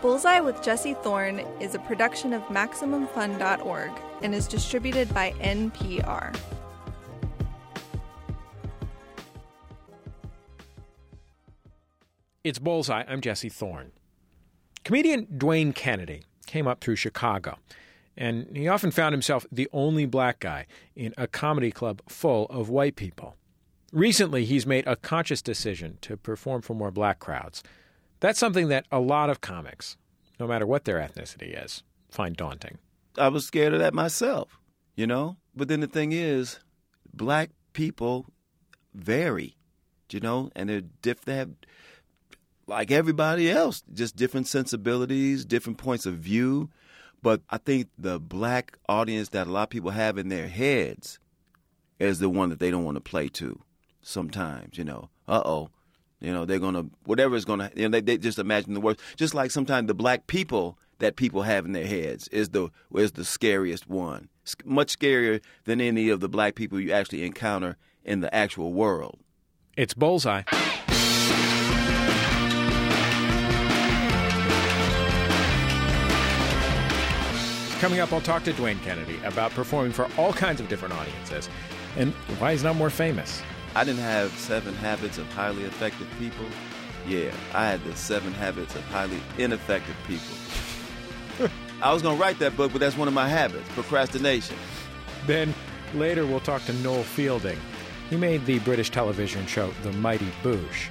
Bullseye with Jesse Thorn is a production of MaximumFun.org and is distributed by NPR. It's Bullseye. I'm Jesse Thorn. Comedian Dwayne Kennedy came up through Chicago, and he often found himself the only black guy in a comedy club full of white people. Recently, he's made a conscious decision to perform for more black crowds. That's something that a lot of comics, no matter what their ethnicity is, find daunting. I was scared of that myself, you know? But then the thing is, black people vary, you know, and they're diff- they have, like everybody else, just different sensibilities, different points of view. But I think the black audience that a lot of people have in their heads is the one that they don't want to play to sometimes, you know. Uh oh. You know, they're to, whatever is to, you know, they, they just imagine the worst. Just like sometimes the black people that people have in their heads is the is the scariest one. It's much scarier than any of the black people you actually encounter in the actual world. It's Bullseye. Coming up, I'll talk to Dwayne Kennedy about performing for all kinds of different audiences and why he's not more famous. I didn't have seven habits of highly effective people. Yeah, I had the seven habits of highly ineffective people. I was going to write that book, but that's one of my habits procrastination. Then later, we'll talk to Noel Fielding. He made the British television show The Mighty Boosh.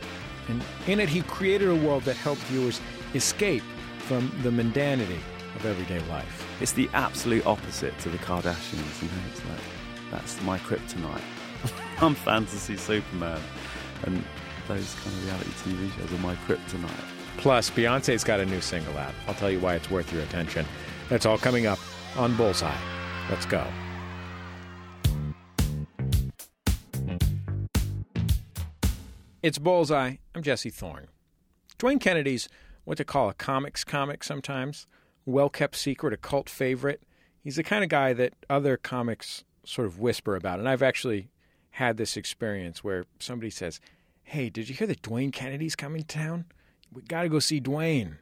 And in it, he created a world that helped viewers escape from the mundanity of everyday life. It's the absolute opposite to the Kardashians. You know, it's like that's my kryptonite. I'm fantasy Superman, and those kind of reality TV shows are my kryptonite. Plus, Beyonce's got a new single out. I'll tell you why it's worth your attention. That's all coming up on Bullseye. Let's go. It's Bullseye. I'm Jesse Thorn. Dwayne Kennedy's what to call a comics comic sometimes, well kept secret, a cult favorite. He's the kind of guy that other comics sort of whisper about. And I've actually had this experience where somebody says, Hey, did you hear that Dwayne Kennedy's coming to town? We got to go see Dwayne.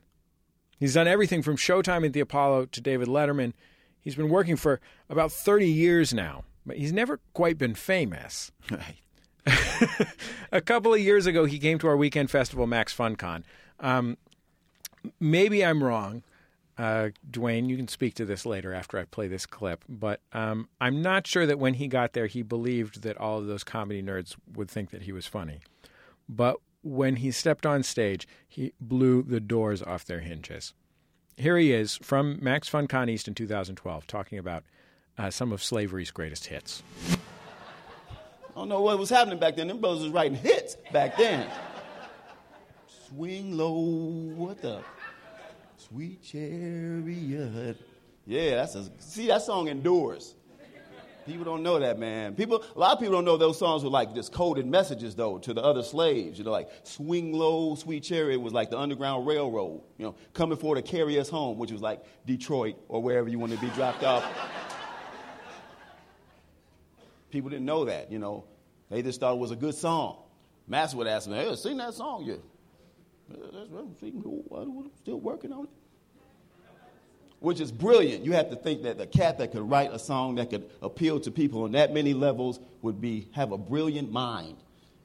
He's done everything from Showtime at the Apollo to David Letterman. He's been working for about 30 years now, but he's never quite been famous. Right. a couple of years ago, he came to our weekend festival, Max FunCon. Um, maybe I'm wrong. Uh, Dwayne, you can speak to this later after I play this clip, but um, I'm not sure that when he got there, he believed that all of those comedy nerds would think that he was funny. But when he stepped on stage, he blew the doors off their hinges. Here he is from Max FunCon East in 2012, talking about uh, some of slavery's greatest hits. I don't know what was happening back then. Them brothers was writing hits back then. Swing low, what the? Sweet chariot. Yeah, that's a, see that song endures. People don't know that, man. People, a lot of people don't know those songs were like just coded messages though to the other slaves. You know, like "Swing Low, Sweet Chariot" was like the Underground Railroad. You know, coming for to carry us home, which was like Detroit or wherever you want to be dropped off. people didn't know that. You know, they just thought it was a good song. Master would ask me, "Hey, sing that song, yeah." That's right. I'm still working on it. Which is brilliant. You have to think that the cat that could write a song that could appeal to people on that many levels would be have a brilliant mind.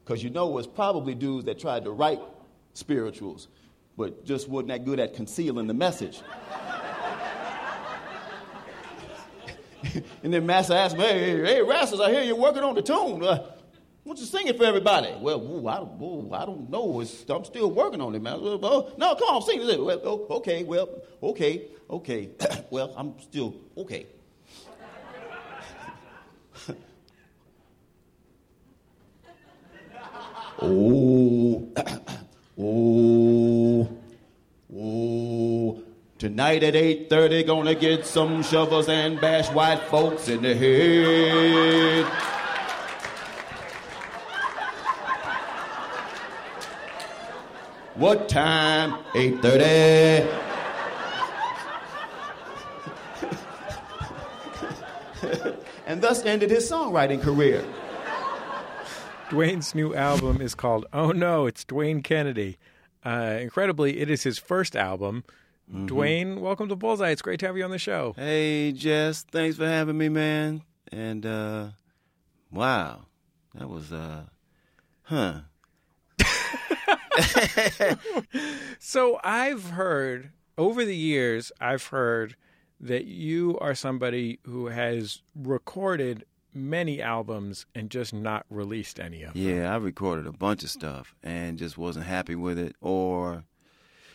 Because you know it's probably dudes that tried to write spirituals, but just wasn't that good at concealing the message. and then Master asked me, hey, hey, Rastus, I hear you're working on the tune. Uh, why don't you sing it for everybody? Well, ooh, I, don't, ooh, I don't know. It's, I'm still working on it, man. Oh, no, come on, sing it. Well, oh, okay, well, okay, okay. well, I'm still okay. oh, oh, oh. Tonight at 8.30, gonna get some shovels and bash white folks in the head. What time? 8.30. and thus ended his songwriting career. Dwayne's new album is called Oh No, It's Dwayne Kennedy. Uh, incredibly, it is his first album Dwayne, welcome to Bullseye. It's great to have you on the show. Hey, Jess, thanks for having me, man. And uh wow, that was uh, huh. So I've heard over the years, I've heard that you are somebody who has recorded many albums and just not released any of them. Yeah, I recorded a bunch of stuff and just wasn't happy with it. Or,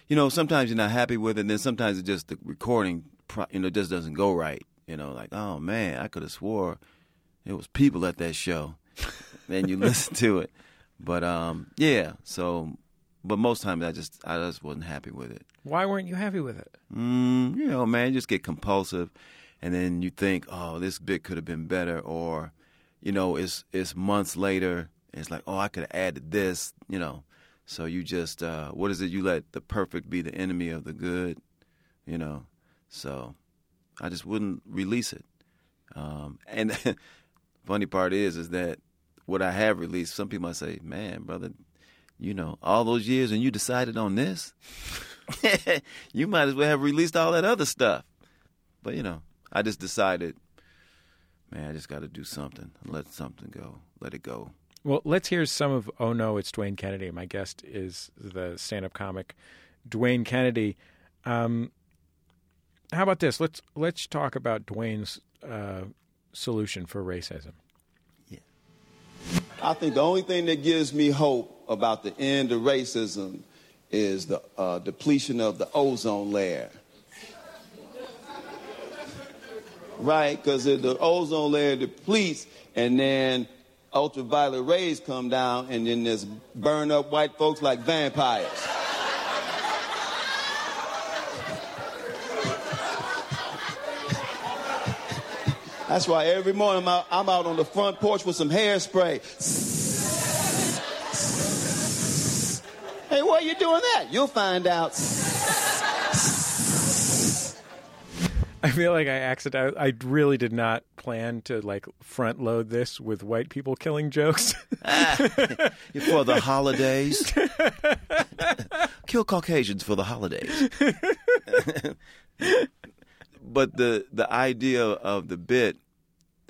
you know, sometimes you're not happy with it, and then sometimes it's just the recording, you know, just doesn't go right. You know, like, oh man, I could have swore it was people at that show. then you listen to it, but um, yeah. So, but most times I just I just wasn't happy with it. Why weren't you happy with it? Mm, you know, man, you just get compulsive, and then you think, oh, this bit could have been better, or, you know, it's it's months later, and it's like, oh, I could have added this, you know. So you just, uh, what is it? You let the perfect be the enemy of the good, you know. So I just wouldn't release it. Um, and funny part is, is that what I have released, some people might say, man, brother, you know, all those years and you decided on this. you might as well have released all that other stuff. But you know, I just decided, man, I just got to do something. Let something go. Let it go. Well, let's hear some of Oh No, It's Dwayne Kennedy. My guest is the stand up comic Dwayne Kennedy. Um, how about this? Let's let's talk about Dwayne's uh, solution for racism. Yeah. I think the only thing that gives me hope about the end of racism is the uh, depletion of the ozone layer. Right? Because the ozone layer depletes, and then ultraviolet rays come down, and then there's burn up white folks like vampires. That's why every morning I'm out, I'm out on the front porch with some hairspray. Hey, why are you doing that? You'll find out. I feel like I accidentally, I really did not plan to like front load this with white people killing jokes. For the holidays. Kill Caucasians for the holidays. but the the idea of the bit,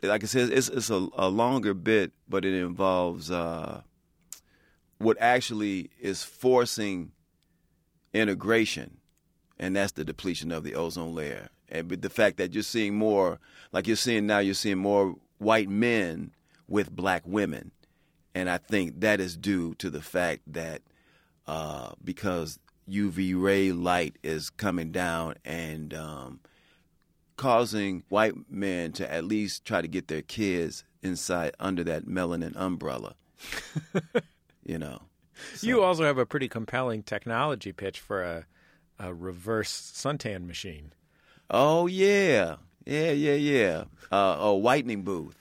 like I said, it's it's a, a longer bit, but it involves uh, what actually is forcing integration, and that's the depletion of the ozone layer. And the fact that you're seeing more, like you're seeing now, you're seeing more white men with black women, and I think that is due to the fact that uh, because UV ray light is coming down and um, causing white men to at least try to get their kids inside under that melanin umbrella. you know. You also have a pretty compelling technology pitch for a, a reverse suntan machine. Oh yeah, yeah, yeah, yeah. Uh, a whitening booth.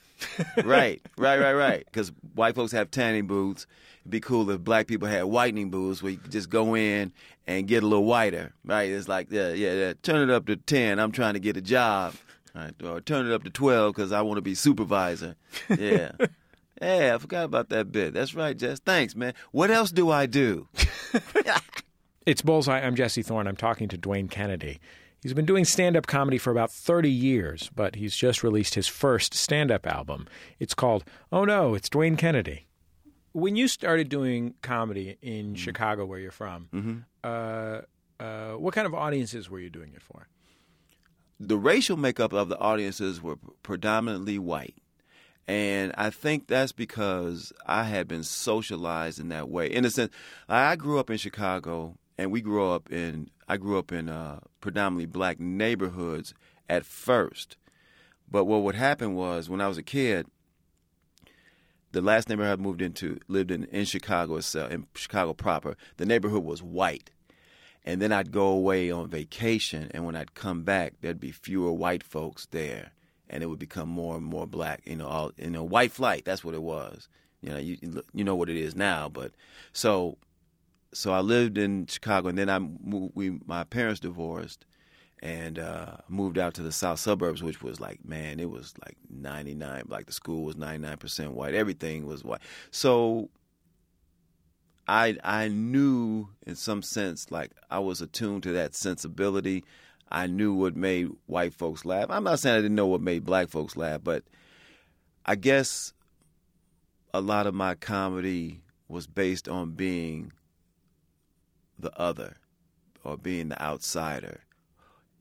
right, right, right, right. Because white folks have tanning booths. It'd be cool if black people had whitening booths where you could just go in and get a little whiter. Right? It's like, yeah, yeah, yeah. Turn it up to ten. I'm trying to get a job. Right? Or turn it up to twelve because I want to be supervisor. Yeah. Yeah, I forgot about that bit. That's right, Jess. Thanks, man. What else do I do? It's Bullseye. I'm Jesse Thorn. I'm talking to Dwayne Kennedy. He's been doing stand up comedy for about 30 years, but he's just released his first stand up album. It's called Oh No, It's Dwayne Kennedy. When you started doing comedy in Chicago, where you're from, uh, uh, what kind of audiences were you doing it for? the racial makeup of the audiences were predominantly white. And I think that's because I had been socialized in that way. In a sense, I grew up in Chicago, and we grew up in I grew up in uh, predominantly black neighborhoods at first. But what would happen was when I was a kid, the last neighborhood I moved into lived in in Chicago itself, in Chicago proper. The neighborhood was white, and then I'd go away on vacation, and when I'd come back, there'd be fewer white folks there, and it would become more and more black. You know, all you know, white flight. That's what it was. You know, you you know what it is now, but so so I lived in Chicago, and then I moved, we my parents divorced, and uh, moved out to the south suburbs, which was like man, it was like ninety nine. Like the school was ninety nine percent white. Everything was white. So I I knew in some sense like I was attuned to that sensibility. I knew what made white folks laugh. I'm not saying I didn't know what made black folks laugh, but I guess a lot of my comedy was based on being the other or being the outsider.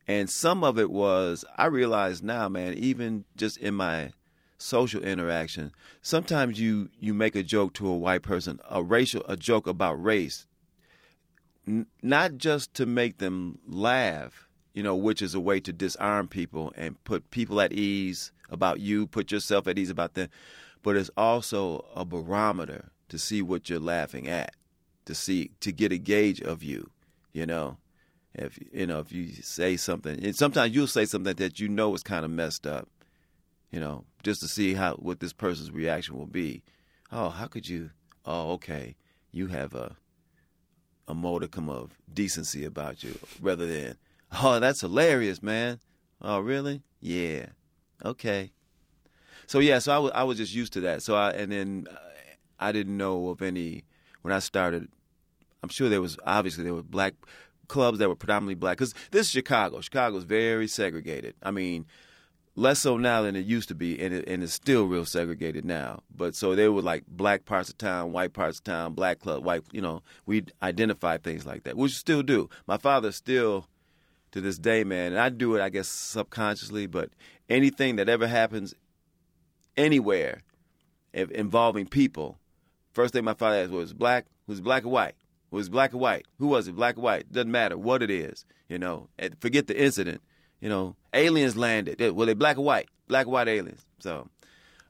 And some of it was I realize now, man, even just in my social interaction, sometimes you you make a joke to a white person, a racial a joke about race, n- not just to make them laugh, you know, which is a way to disarm people and put people at ease about you, put yourself at ease about them, but it's also a barometer to see what you're laughing at, to see to get a gauge of you, you know. If you know if you say something, and sometimes you'll say something that you know is kind of messed up, you know, just to see how what this person's reaction will be. Oh, how could you? Oh, okay, you have a a modicum of decency about you, rather than oh, that's hilarious, man. Oh, really? Yeah. Okay. So yeah, so I was I was just used to that. So I and then uh, I didn't know of any when I started. I'm sure there was obviously there were black clubs that were predominantly black because this is Chicago. Chicago is very segregated. I mean, less so now than it used to be, and, it, and it's still real segregated now. But so there were like black parts of town, white parts of town, black club, white. You know, we identify things like that, which we still do. My father still, to this day, man, and I do it, I guess, subconsciously. But anything that ever happens anywhere involving people, first thing my father asked was black, who's black or white? Was black or white? Who was it? Black or white? Doesn't matter what it is, you know. Forget the incident. You know, aliens landed. Were they black or white? Black or white aliens. So,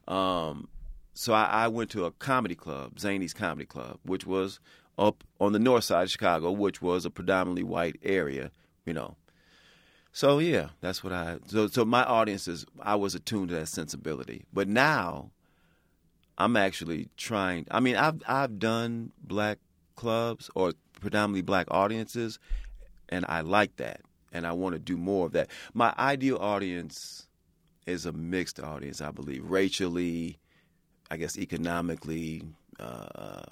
um, so I, I went to a comedy club, Zanies Comedy Club, which was up on the north side of Chicago, which was a predominantly white area. You know, so yeah, that's what I. So so my audience is I was attuned to that sensibility, but now I'm actually trying. I mean, I've I've done black clubs or predominantly black audiences, and I like that, and I want to do more of that. My ideal audience is a mixed audience, I believe, racially, I guess economically, uh,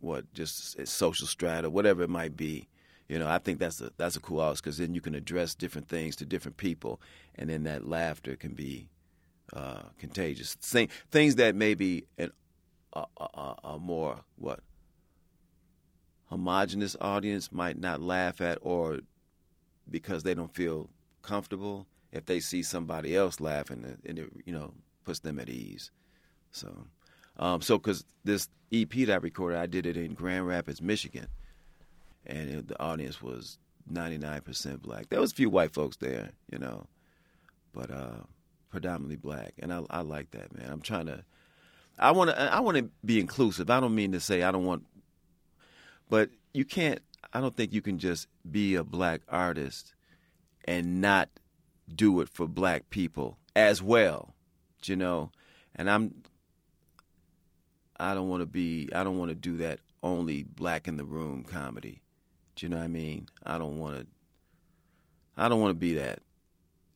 what just social strata, whatever it might be. You know, I think that's a that's a cool audience because then you can address different things to different people, and then that laughter can be uh, contagious. Thing, things that maybe an, a, a, a more what homogenous audience might not laugh at, or because they don't feel comfortable. If they see somebody else laughing, and it you know puts them at ease. So, um, so because this EP that I recorded, I did it in Grand Rapids, Michigan, and it, the audience was 99% black. There was a few white folks there, you know, but uh, predominantly black, and I, I like that, man. I'm trying to, I want to, I want to be inclusive. I don't mean to say I don't want, but you can't. I don't think you can just be a black artist and not do it for black people as well, you know. And I'm, I don't want to be, I don't want to do that only black in the room comedy. Do you know what I mean? I don't want to. I don't want to be that.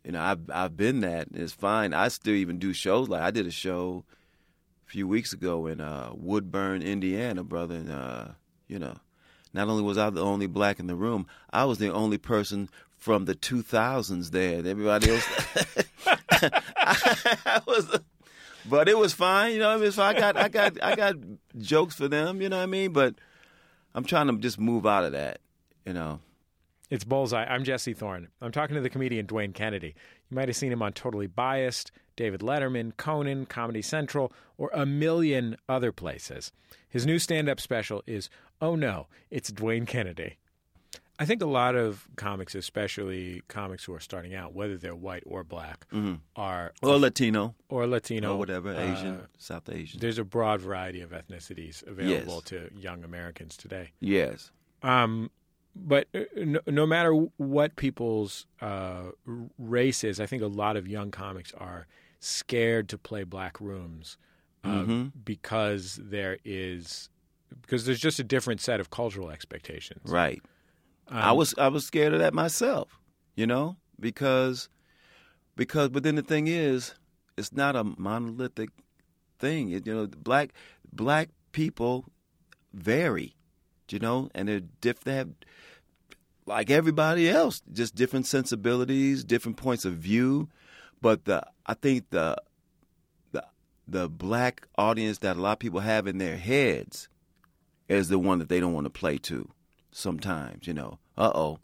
You know, I've I've been that. It's fine. I still even do shows like I did a show a few weeks ago in uh, Woodburn, Indiana, brother. And uh, you know, not only was I the only black in the room, I was the only person from the 2000s there. Everybody else, I, was. But it was fine, you know. I mean, so I got, I got, I got jokes for them, you know what I mean. But I'm trying to just move out of that, you know. It's Bullseye. I'm Jesse Thorn. I'm talking to the comedian Dwayne Kennedy. You might have seen him on Totally Biased, David Letterman, Conan, Comedy Central, or a million other places. His new stand up special is Oh No, It's Dwayne Kennedy. I think a lot of comics, especially comics who are starting out, whether they're white or black, are Or Latino, or Latino or whatever, uh, Asian, South Asian. There's a broad variety of ethnicities available Yes. to young Americans today. Yes. Um, but uh, no, no matter what people's uh, race is, I think a lot of young comics are scared to play black rooms uh, Mm-hmm. because there is because there's just a different set of cultural expectations. Right. I was I was scared of that myself, you know, because because but then the thing is, it's not a monolithic thing. It, you know, black black people vary, you know, and they're diff. They have like everybody else, just different sensibilities, different points of view. But the I think the the the black audience that a lot of people have in their heads is the one that they don't want to play to. Sometimes, you know, uh oh,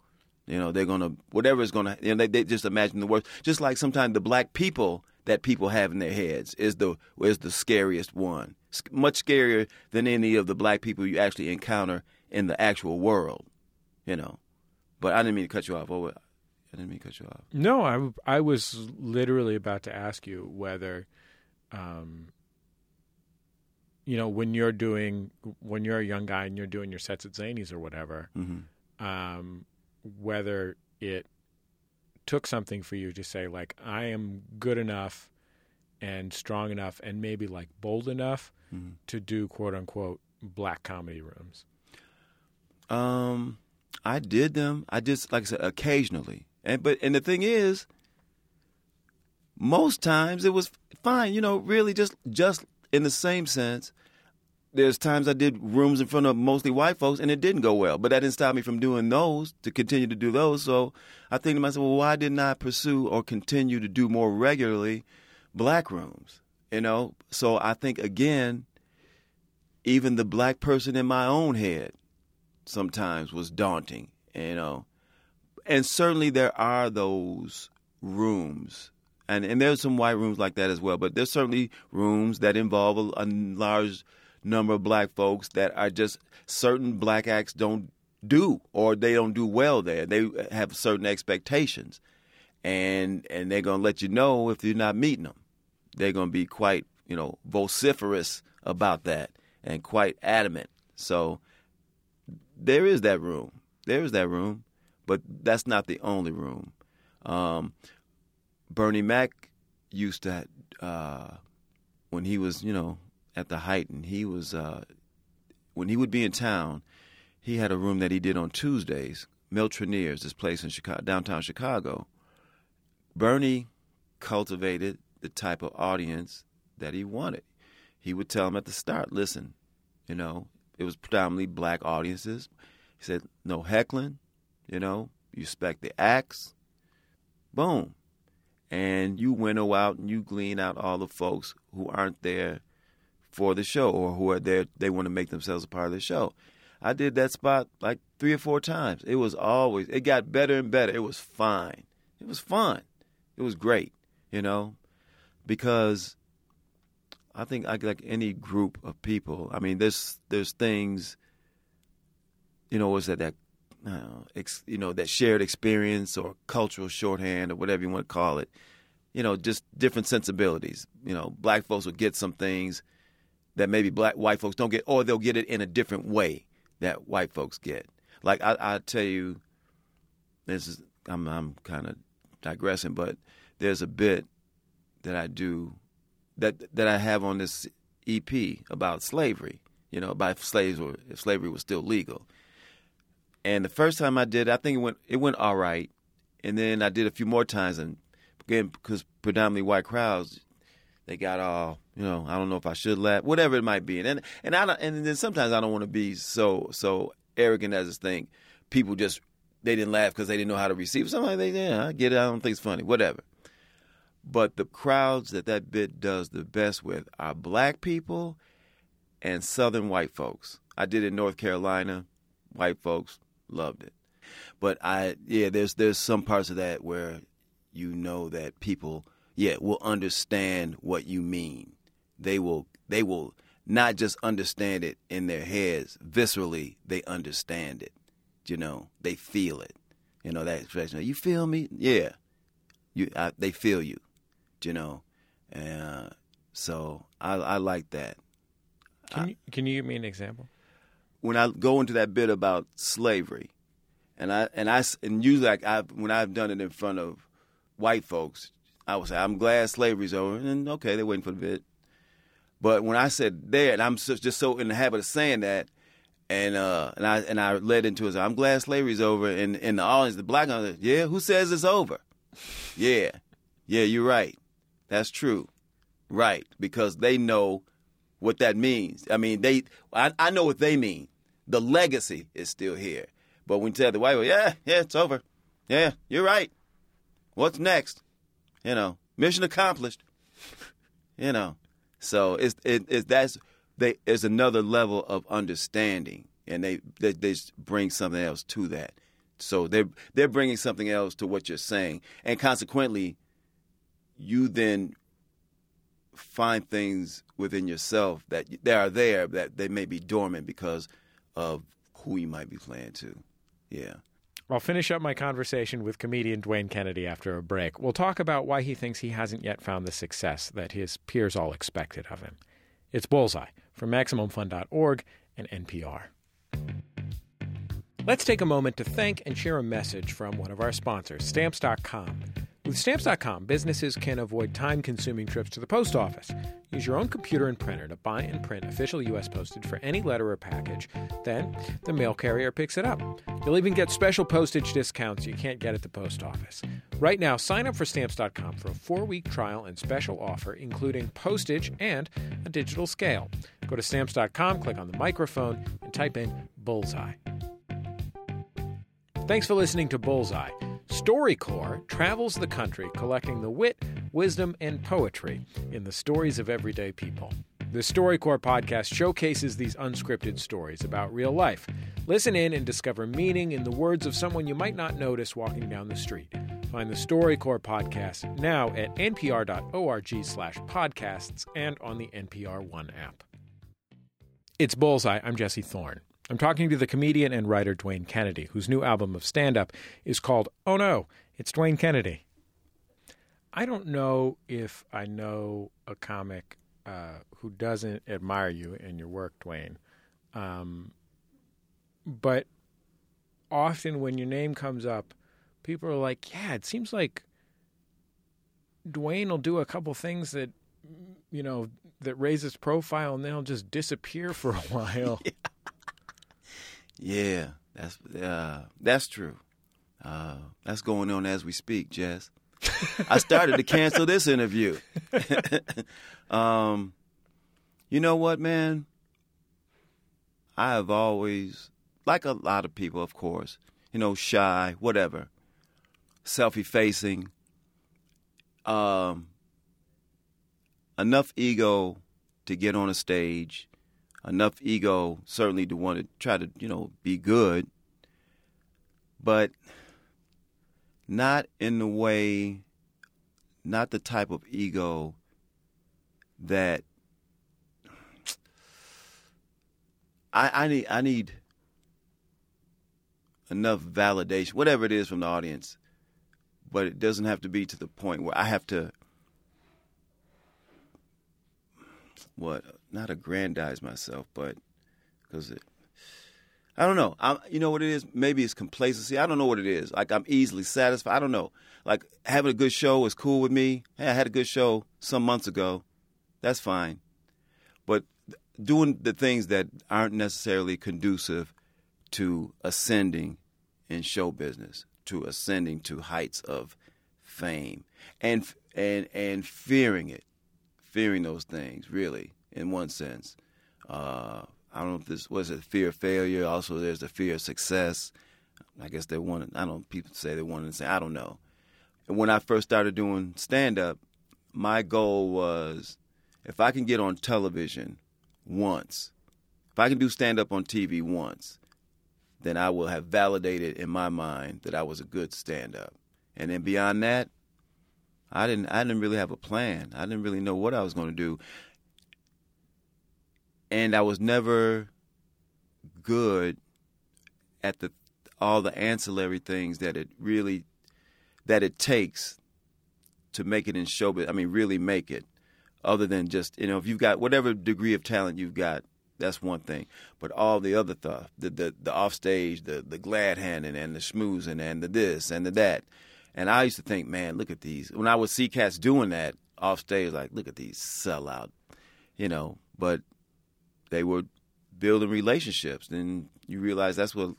you know they're gonna whatever is gonna. You know, they, they just imagine the worst. Just like sometimes the black people that people have in their heads is the is the scariest one. Much scarier than any of the black people you actually encounter in the actual world. You know. But I didn't mean to cut you off. Oh, I didn't mean to cut you off. No, I, I was literally about to ask you whether, um, you know, when you're doing, when you're a young guy and you're doing your sets at Zanies or whatever, Mm-hmm. um, whether it took something for you to say, like, I am good enough and strong enough and maybe like bold enough Mhm. to do quote unquote black comedy rooms. Um, I did them. I just like I said occasionally, and but and the thing is, most times it was fine. You know, really just just in the same sense. There's times I did rooms in front of mostly white folks, and it didn't go well. But that didn't stop me from doing those to continue to do those. So I think to myself, well, why didn't I pursue or continue to do more regularly black rooms? You know. So I think again, even the black person in my own head sometimes was daunting, you know. And certainly there are those rooms, and and there's some white rooms like that as well. But there's certainly rooms that involve a, a large number of black folks that are just certain black acts don't do or they don't do well there. They have certain expectations, and and they're gonna let you know if you're not meeting them. They're gonna be quite you know vociferous about that and quite adamant. So there is that room. There is that room, but that's not the only room. Um, Bernie Mac used to, uh, when he was, you know, at the height, and he was, uh, when he would be in town, he had a room that he did on Tuesdays, Miltroneers, this place in Chicago, downtown Chicago. Bernie cultivated the type of audience that he wanted. He would tell them at the start, listen, you know, it was predominantly black audiences. He said, no heckling, you know, you respect the acts. Boom. And you winnow out and you glean out all the folks who aren't there for the show or who are there, they want to make themselves a part of the show. I did that spot like three or four times. It was always, it got better and better. It was fine. It was fun. It was great, you know, because I think like like any group of people. I mean, there's there's things, you know, was that that I ex, you know that shared experience or cultural shorthand or whatever you want to call it. You know, just different sensibilities. You know, black folks will get some things that maybe black white folks don't get, or they'll get it in a different way that white folks get. Like I, I tell you, this is I'm I'm kind of digressing, but there's a bit that I do that that I have on this EP about slavery. You know, about slaves were if slavery was still legal. And the first time I did, I think it went it went all right. And then I did a few more times, and again because predominantly white crowds, they got all you know. I don't know if I should laugh, whatever it might be. And and, I don't, and then sometimes I don't want to be so so arrogant as to think people just they didn't laugh because they didn't know how to receive. Something like they yeah, I get it. I don't think it's funny. Whatever. But the crowds that that bit does the best with are black people and southern white folks. I did it in North Carolina. White folks loved it. But I yeah, there's there's some parts of that where you know that people yeah, will understand what you mean. They will they will not just understand it in their heads, viscerally, they understand it. You know, they feel it. You know that expression. You feel me? Yeah. You I, they feel you you know. Uh, so I, I like that. Can you can you give me an example? When I go into that bit about slavery, and I and I and usually like I when I've done it in front of white folks, I would say I'm glad slavery's over, and okay, they're waiting for the bit. But when I said there, and I'm just, just so in the habit of saying that, and uh, and I and I led into it, I'm glad slavery's over, and in the audience, the black audience, yeah, who says it's over? yeah, yeah, you're right. That's true. Right. Because they know what that means. I mean, they I, I know what they mean. The legacy is still here. But when you tell the white people, yeah, yeah, it's over. Yeah, you're right. What's next? You know, mission accomplished. you know, so it's it, it's that's they is another level of understanding, and they, they they bring something else to that. So they're they're bringing something else to what you're saying, and consequently, you then find things within yourself that they are there that they may be dormant because of who you might be playing to. Yeah. I'll finish up my conversation with comedian Dwayne Kennedy after a break. We'll talk about why he thinks he hasn't yet found the success that his peers all expected of him. It's Bullseye from MaximumFun.org and NPR. Let's take a moment to thank and share a message from one of our sponsors, Stamps.com. With Stamps.com, businesses can avoid time consuming trips to the post office. Use your own computer and printer to buy and print official U.S. postage for any letter or package. Then, the mail carrier picks it up. You'll even get special postage discounts you can't get at the post office. Right now, sign up for Stamps.com for a four week trial and special offer, including postage and a digital scale. Go to Stamps.com, click on the microphone, and type in Bullseye. Thanks for listening to Bullseye. StoryCorps travels the country collecting the wit, wisdom, and poetry in the stories of everyday people. The StoryCorps podcast showcases these unscripted stories about real life. Listen in and discover meaning in the words of someone you might not notice walking down the street. Find the StoryCorps podcast now at npr.org slash podcasts and on the NPR One app. It's Bullseye. I'm Jesse Thorn. I'm talking to the comedian and writer Dwayne Kennedy, whose new album of stand up is called Oh No, It's Dwayne Kennedy. I don't know if I know a comic uh, who doesn't admire you and your work, Dwayne. Um, but often when your name comes up, people are like, yeah, it seems like Dwayne will do a couple things that, you know, that raise his profile and then he'll just disappear for a while. yeah. Yeah, that's uh, that's true. Uh, that's going on as we speak, Jess. I started to cancel this interview. um, you know what, man? I have always, like a lot of people, of course, you know, shy, whatever, self-effacing, um, enough ego to get on a stage enough ego certainly to want to try to you know be good but not in the way not the type of ego that I, I need I need enough validation, whatever it is from the audience, but it doesn't have to be to the point where I have to what not aggrandize myself, but because it, I don't know. I'm, you know what it is? Maybe it's complacency. I don't know what it is. Like I'm easily satisfied. I don't know. Like having a good show is cool with me. Hey, I had a good show some months ago. That's fine. But doing the things that aren't necessarily conducive to ascending in show business, to ascending to heights of fame, and and and fearing it, fearing those things really in one sense. Uh, I don't know if this was it fear of failure. Also, there's the fear of success. I guess they wanted. I don't. People say they wanted to say. I don't know. And when I first started doing stand up, my goal was if I can get on television once, if I can do stand up on TV once, then I will have validated in my mind that I was a good stand up. And then beyond that, I didn't I didn't really have a plan. I didn't really know what I was going to do and I was never good at the all the ancillary things that it really that it takes to make it in showbiz. I mean, really make it. Other than just you know, if you've got whatever degree of talent you've got, that's one thing. But all the other stuff, the the, the offstage, the the glad handing and the schmoozing and the this and the that. And I used to think, man, look at these. When I would see cats doing that offstage, like, look at these sellout, you know. But they were building relationships. Then you realize that's what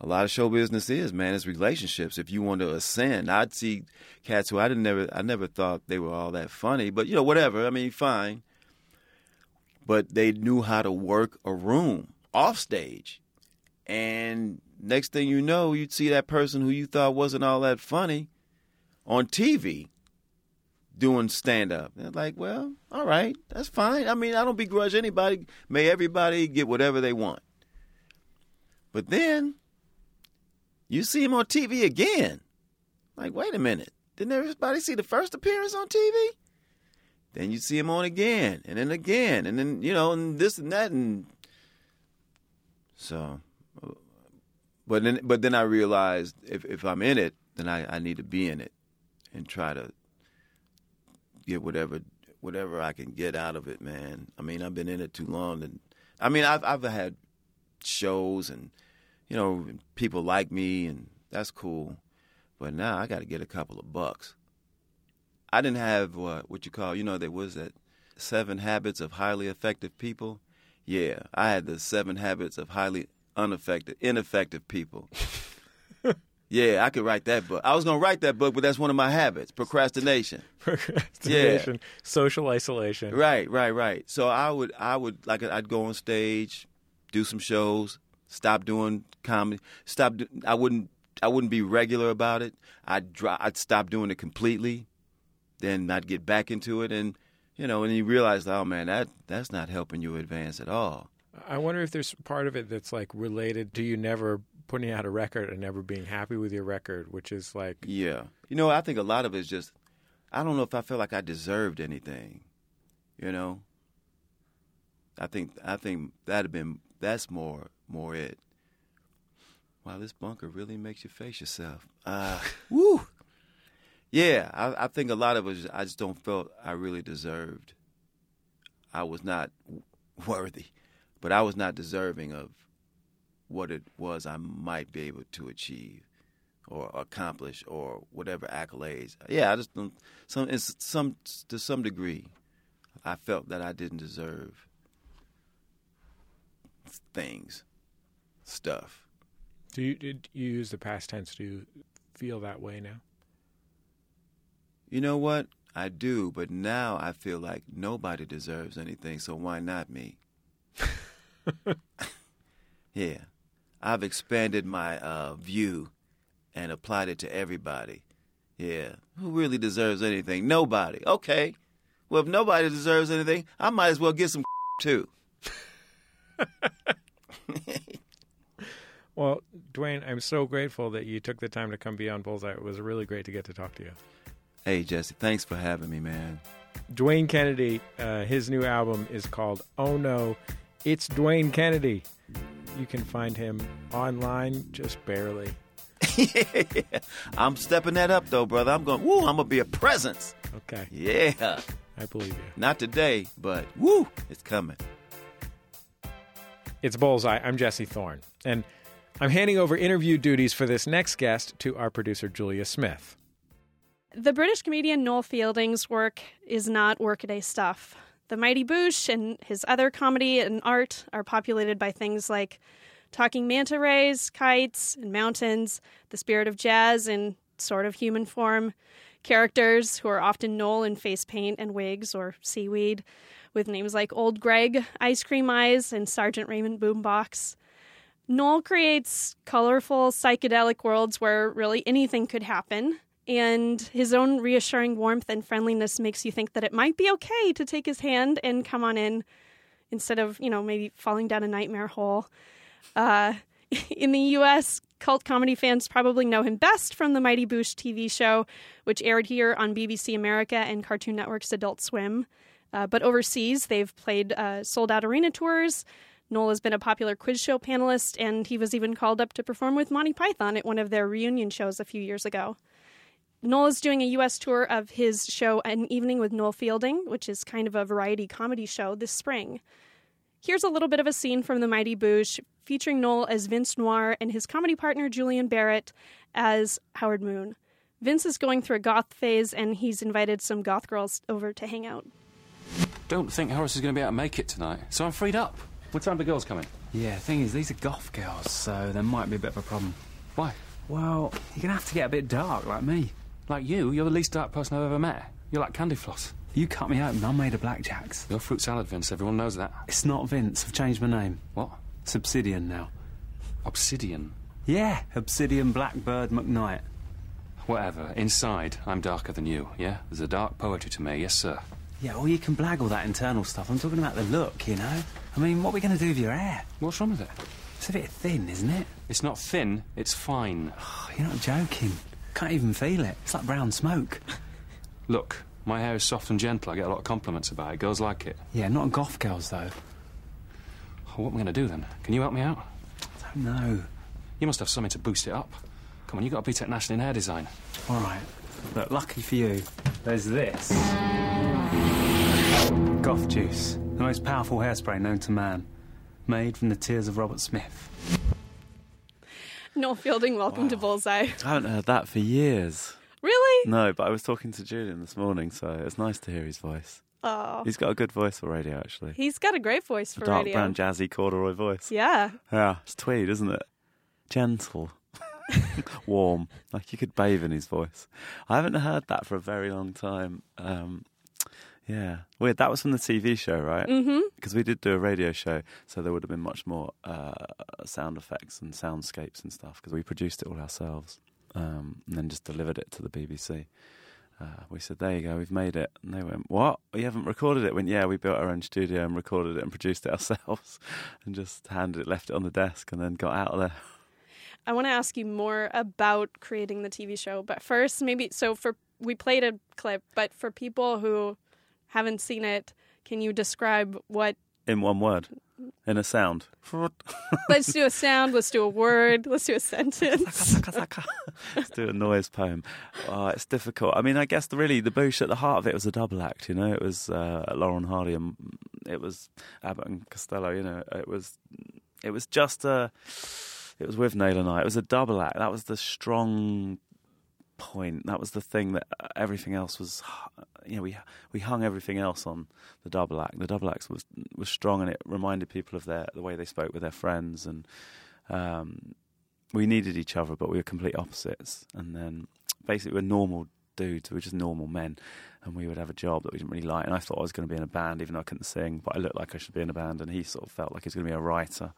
a lot of show business is, man. It's relationships. If you want to ascend, I'd see cats who I didn't never, I never thought they were all that funny, but you know, whatever. I mean, fine. but they knew how to work a room off stage. And next thing you know, you'd see that person who you thought wasn't all that funny on TV doing stand up. They're like, well, all right, that's fine. I mean, I don't begrudge anybody. May everybody get whatever they want. But then you see him on TV again. Like, wait a minute. Didn't everybody see the first appearance on TV? Then you see him on again, and then again, and then, you know, and this and that. And so, but then, but then I realized if, if I'm in it, then I, I need to be in it and try to get whatever whatever I can get out of it, man. I mean, I've been in it too long, and I mean, I've I've had shows and you know people like me, and that's cool. But now I got to get a couple of bucks. I didn't have what what you call, you know, there was that seven habits of highly effective people. Yeah, I had the seven habits of highly unaffected, ineffective people. yeah, I could write that book. I was gonna write that book, but that's one of my habits: procrastination. Procrastination, social isolation. Right, right, right. So I would, I would like, I'd go on stage, do some shows, stop doing comedy, stop. do- I wouldn't, I wouldn't be regular about it. I'd, dry, I'd stop doing it completely. Then I'd get back into it, and you know, and you realize, oh man, that that's not helping you advance at all. I wonder if there's part of it that's like related to you never putting out a record and never being happy with your record, which is like Yeah. You know, I think a lot of it is just I don't know if I feel like I deserved anything. You know? I think I think that'd have been that's more more it. Wow, this bunker really makes you face yourself. Uh woo. Yeah, I, I think a lot of it is I just don't feel I really deserved. I was not worthy, but I was not deserving of what it was I might be able to achieve or accomplish or whatever accolades. Yeah, I just don't. Some, it's some to some degree, I felt that I didn't deserve things, stuff. Do you did you use the past tense? Do you feel that way now? You know what? I do, but now I feel like nobody deserves anything, so why not me? yeah. I've expanded my uh, view and applied it to everybody. Yeah. Who really deserves anything? Nobody. Okay. Well, if nobody deserves anything, I might as well get some too. Well, Dwayne, I'm so grateful that you took the time to come be on Bullseye. It was really great to get to talk to you. Hey, Jesse, thanks for having me, man. Dwayne Kennedy, uh, his new album is called Oh No, It's Dwayne Kennedy. You can find him online just barely. I'm stepping that up, though, brother. I'm going, woo, I'm going to be a presence. Okay, Yeah. I believe you. Not today, but woo, it's coming. It's Bullseye. I'm Jesse Thorn. And I'm handing over interview duties for this next guest to our producer, Julia Smith. The British comedian Noel Fielding's work is not workaday stuff. The Mighty Boosh and his other comedy and art are populated by things like talking manta rays, kites, and mountains, the spirit of jazz in sort of human form, characters who are often Noel in face paint and wigs or seaweed, with names like Old Greg, Ice Cream Eyes, and Sergeant Raymond Boombox. Noel creates colorful, psychedelic worlds where really anything could happen, and his own reassuring warmth and friendliness makes you think that it might be okay to take his hand and come on in instead of, you know, maybe falling down a nightmare hole. Uh, in the US, cult comedy fans probably know him best from the Mighty Boosh TV show, which aired here on BBC America and Cartoon Network's Adult Swim. Uh, but overseas, they've played uh, sold out arena tours. Noel has been a popular quiz show panelist, and he was even called up to perform with Monty Python at one of their reunion shows a few years ago. Noel is doing a U.S. tour of his show An Evening with Noel Fielding, which is kind of a variety comedy show this spring. Here's a little bit of a scene from The Mighty Boosh featuring Noel as Vince Noir and his comedy partner Julian Barratt as Howard Moon. Vince is going through a goth phase, and he's invited some goth girls over to hang out. Don't think Horace is going to be able to make it tonight, so I'm freed up. What time do the girls coming? in? Yeah, thing is, these are goth girls, so there might be a bit of a problem. Why? Well, you're gonna have to get a bit dark, like me. Like you, you're the least dark person I've ever met. You're like Candy Floss. You cut me open. I'm made of blackjacks. Your fruit salad, Vince. Everyone knows that. It's not Vince. I've changed my name. What? It's Obsidian now. Obsidian. Yeah, Obsidian Blackbird McKnight. Whatever. Inside, I'm darker than you, yeah? There's a dark poetry to me, yes, sir. Yeah, well, you can blag all that internal stuff. I'm talking about the look, you know? I mean, what are we going to do with your hair? What's wrong with it? It's a bit thin, isn't it? It's not thin, it's fine. Oh, you're not joking. Can't even feel it. It's like brown smoke. Look, my hair is soft and gentle. I get a lot of compliments about it. Girls like it. Yeah, not goth girls, though. Oh, what am I going to do then? Can you help me out? I don't know. You must have something to boost it up. Come on, you got to beat National in hair design. All right. Look, lucky for you, there's this. Goth juice, the most powerful hairspray known to man. Made from the tears of Robert Smith. Noel Fielding, welcome to Bullseye. I haven't heard that for years. Really? No, but I was talking to Julian this morning, so it's nice to hear his voice. Oh, He's got a good voice for radio, actually. he's got a great voice A for dark radio. brown, jazzy corduroy voice. Yeah. Yeah, it's tweed, isn't it? Gentle. Warm. Like you could bathe in his voice. I haven't heard that for a very long time. Um, yeah. Weird. That was from the TV show, right? Mm-hmm. Because we did do a radio show, so there would have been much more uh, sound effects and soundscapes and stuff because we produced it all ourselves um, and then just delivered it to the BBC. Uh, we said, "There you go, we've made it," and they went, "What? You haven't recorded it?" Went, "Yeah, we built our own studio and recorded it and produced it ourselves, and just handed it, left it on the desk, and then got out of there." I want to ask you more about creating the TV show, but first, maybe so for we played a clip, but for people who haven't seen it, can you describe what? In one word, in a sound. Let's do a sound. Let's do a word. Let's do a sentence. Let's do a noise poem. Oh, it's difficult. I mean, I guess the, really the Boosh at the heart of it was a double act. You know, it was uh, Lauren Hardy and it was Abbott and Costello. You know, it was it was just a it was with Nail and I. It was a double act. That was the strong point. That was the thing that uh, everything else was. You know, we we hung everything else on the double act. The double act was was strong, and it reminded people of their the way they spoke with their friends, and um, we needed each other, but we were complete opposites. And then basically, we're normal dudes. We were just normal men, and we would have a job that we didn't really like. And I thought I was going to be in a band, even though I couldn't sing, but I looked like I should be in a band. And he sort of felt like he was going to be a writer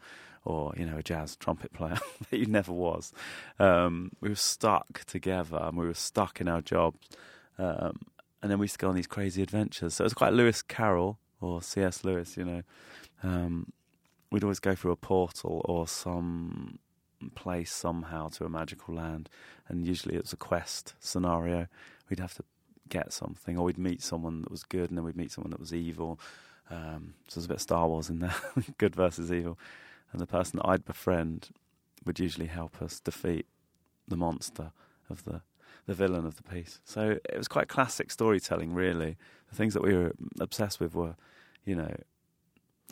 or you know a jazz trumpet player that he never was. Um, we were stuck together, and we were stuck in our jobs. Um, and then we used to go on these crazy adventures. So it was quite Lewis Carroll or C.S. Lewis, you know. Um, we'd always go through a portal or some place somehow to a magical land, and usually it was a quest scenario. We'd have to get something, or we'd meet someone that was good, and then we'd meet someone that was evil. Um, so there's a bit of Star Wars in there, good versus evil. And the person that I'd befriend would usually help us defeat the monster of the the villain of the piece. So it was quite classic storytelling, really. The things that we were obsessed with were, you know,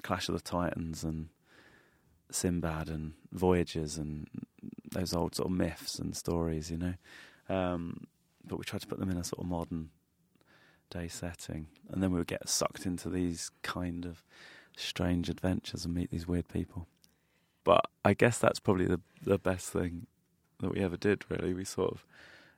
Clash of the Titans and Sinbad and Voyages and those old sort of myths and stories, you know. Um, but we tried to put them in a sort of modern day setting, and then we would get sucked into these kind of strange adventures and meet these weird people. But I guess that's probably the the best thing that we ever did. Really, we sort of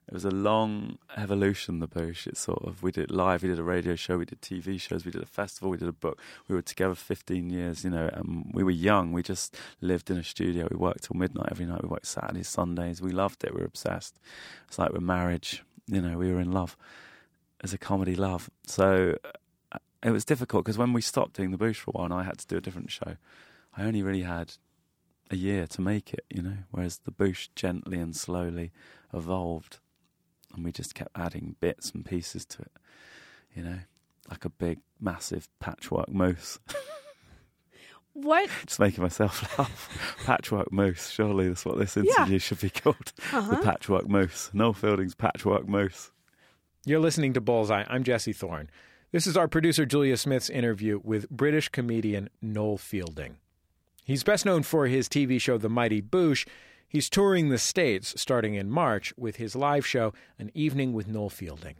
it was a long evolution. The Boosh. It sort of we did live. We did a radio show. We did TV shows. We did a festival. We did a book. We were together 15 years. You know, and we were young. We just lived in a studio. We worked till midnight every night. We worked Saturdays, Sundays. We loved it. We were obsessed. It's like with marriage. You know, we were in love as a comedy love. So uh, it was difficult because when we stopped doing the Boosh for a while, and I had to do a different show, I only really had a year to make it. You know, whereas the Boosh gently and slowly evolved and we just kept adding bits and pieces to it, you know, like a big, massive patchwork moose. What? just making myself laugh. patchwork moose. Surely that's what this interview should be called. Uh-huh. The patchwork moose. Noel Fielding's patchwork moose. You're listening to Bullseye. I'm Jesse Thorn. This is our producer Julia Smith's interview with British comedian Noel Fielding. He's best known for his TV show The Mighty Boosh. He's touring the States starting in March with his live show, An Evening with Noel Fielding.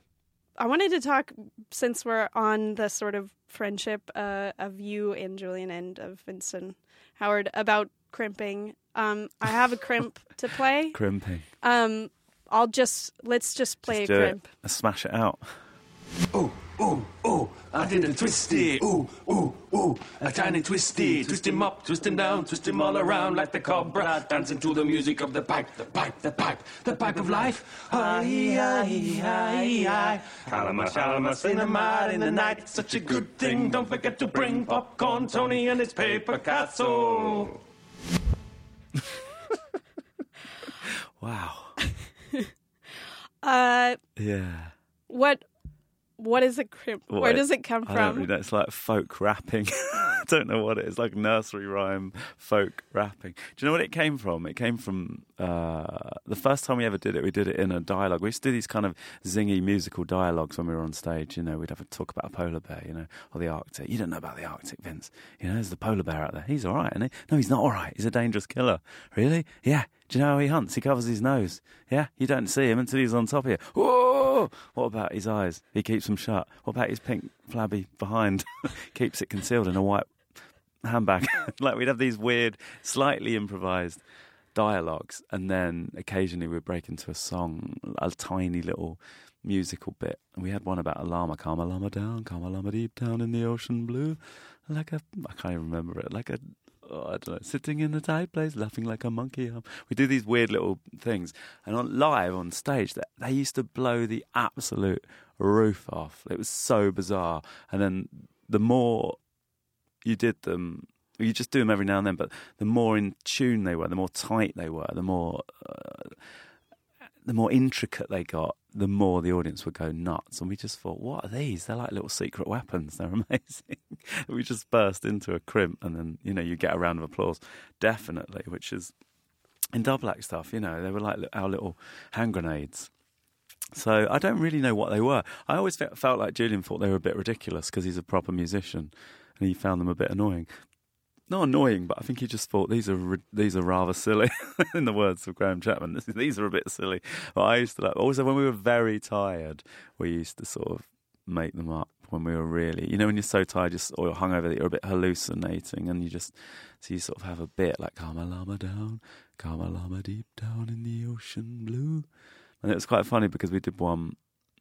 I wanted to talk since we're on the sort of friendship uh, of you and Julian and of Vincent Howard about crimping. Um, I have a crimp to play. Crimping. Um, I'll just let's just play Just a do crimp. it. Let's smash it out. Oh, ooh, ooh. I did a twisty, ooh, ooh, ooh. A tiny twisty, twist him up, twist him down, twist him all around like the cobra, dancing to the music of the pipe, the pipe, the pipe, the pipe of life. Aye, aye, aye, aye. Calamus, calamus, cinnamon in the night. Such a good thing. Don't forget to bring popcorn, Tony and his paper castle. Wow. Uh, Yeah. what what is a crimp? Where What- does it come from? I don't really know. It's like folk rapping. I don't know what it is. Like nursery rhyme, folk rapping. Do you know what it came from? It came from uh, the first time we ever did it. We did it in a dialogue. We used to do these kind of zingy musical dialogues when we were on stage. You know, we'd have a talk about a polar bear. You know, or the Arctic. You don't know about the Arctic, Vince. You know, there's the polar bear out there. He's all right, he? No, he's not all right. He's a dangerous killer. Really? Yeah. Do you know how he hunts? He covers his nose. Yeah, you don't see him until he's on top of you. Whoa! What about his eyes? He keeps them shut. What about his pink flabby behind? Keeps it concealed in a white handbag. like we'd have these weird, slightly improvised dialogues, and then occasionally we'd break into a song, a tiny little musical bit. We had one about a llama, calm a llama down, calm a llama deep down in the ocean blue, like a I can't even remember it, like a oh, I don't know, sitting in a tight place, laughing like a monkey. We do these weird little things, and on live on stage, that they used to blow the absolute roof off. It was so bizarre, and then the more you did them, you just do them every now and then, but the more in tune they were, the more tight they were, the more. Uh, the more intricate they got, the more the audience would go nuts. And we just thought, what are these? They're like little secret weapons. They're amazing. we just burst into a crimp, and then you know you get a round of applause, definitely. Which is in double act stuff. You know, they were like our little hand grenades. So I don't really know what they were. I always felt like Julian thought they were a bit ridiculous because he's a proper musician, and he found them a bit annoying. Not annoying, but I think he just thought these are these are rather silly. in the words of Graham Chapman, this, these are a bit silly. But I used to like also when we were very tired, we used to sort of make them up when we were really, you know, when you're so tired, just or hungover that you're a bit hallucinating, and you just so you sort of have a bit like calm Lama down, calm Lama deep down in the ocean blue, and it was quite funny because we did one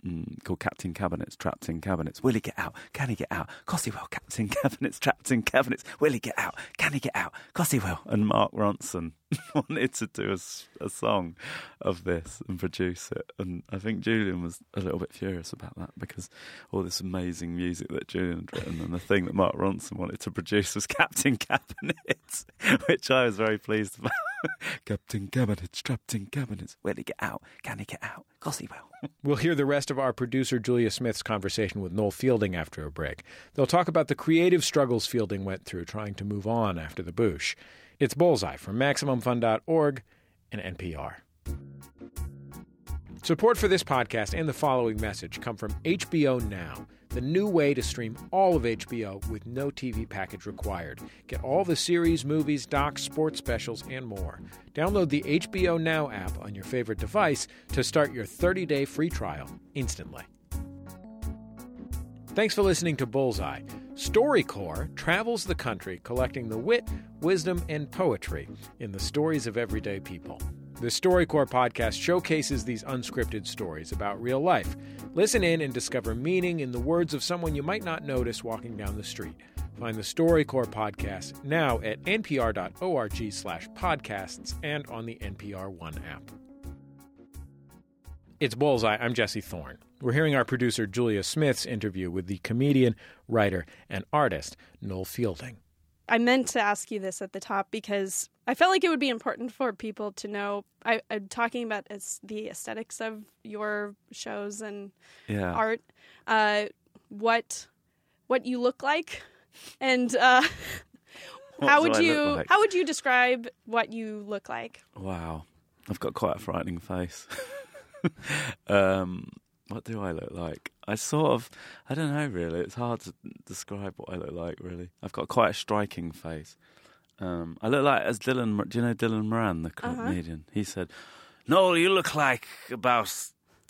mm, called Captain Cabinets Trapped in Cabinets. Will he get out? Can he get out? Course he will. Captain Cabinets Trapped in Cabinets. Will he get out? Can he get out? Course he will. And Mark Ronson wanted to do a song of this and produce it. And I think Julian was a little bit furious about that because all this amazing music that Julian had written and the thing that Mark Ronson wanted to produce was Captain Cabinets, which I was very pleased about. Captain Cabinets Trapped in Cabinets. Will he get out? Can he get out? Course he will. We'll hear the rest of our producer Julia Smith's conversation with Noel Fielding after a break. They'll talk about the creative struggles Fielding went through trying to move on after the Boosh. It's Bullseye from MaximumFun.org and NPR. Support for this podcast and the following message come from HBO Now, the new way to stream all of HBO with no TV package required. Get all the series, movies, docs, sports specials, and more. Download the HBO Now app on your favorite device to start your 30 day free trial instantly. Thanks for listening to Bullseye. StoryCorps travels the country collecting the wit, wisdom, and poetry in the stories of everyday people. The StoryCorps podcast showcases these unscripted stories about real life. Listen in and discover meaning in the words of someone you might not notice walking down the street. Find the StoryCorps podcast now at npr.org slash podcasts and on the NPR One app. It's Bullseye. I'm Jesse Thorn. We're hearing our producer Julia Smith's interview with the comedian, writer, and artist Noel Fielding. I meant to ask you this at the top because I felt like it would be important for people to know. I, I'm talking about as the aesthetics of your shows and Yeah. art, uh, what what you look like, and uh, how would you like? how would you describe what you look like? Wow, I've got quite a frightening face. um, what do I look like? I sort of, I don't know really. It's hard to describe what I look like. Really, I've got quite a striking face. Um, I look like as Dylan. Do you know Dylan Moran, the Uh-huh. comedian? He said, "No, you look like about."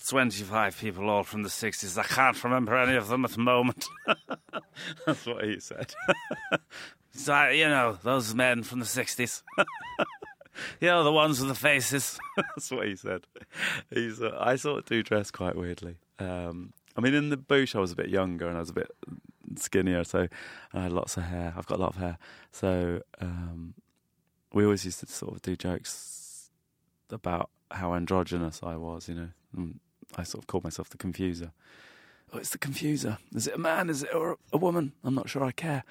25 people all from the 60s. I can't remember any of them at the moment. That's what he said. so, you know, those men from the 60s. Know, the ones with the faces. That's what he said. He's. Uh, I sort of do dress quite weirdly. Um, I mean, in the Boosh, I was a bit younger and I was a bit skinnier, so I had lots of hair. I've got a lot of hair, so um, we always used to sort of do jokes about how androgynous I was. You know, and I sort of called myself the confuser. Oh, it's the confuser. Is it a man? Is it or a woman? I'm not sure. I care.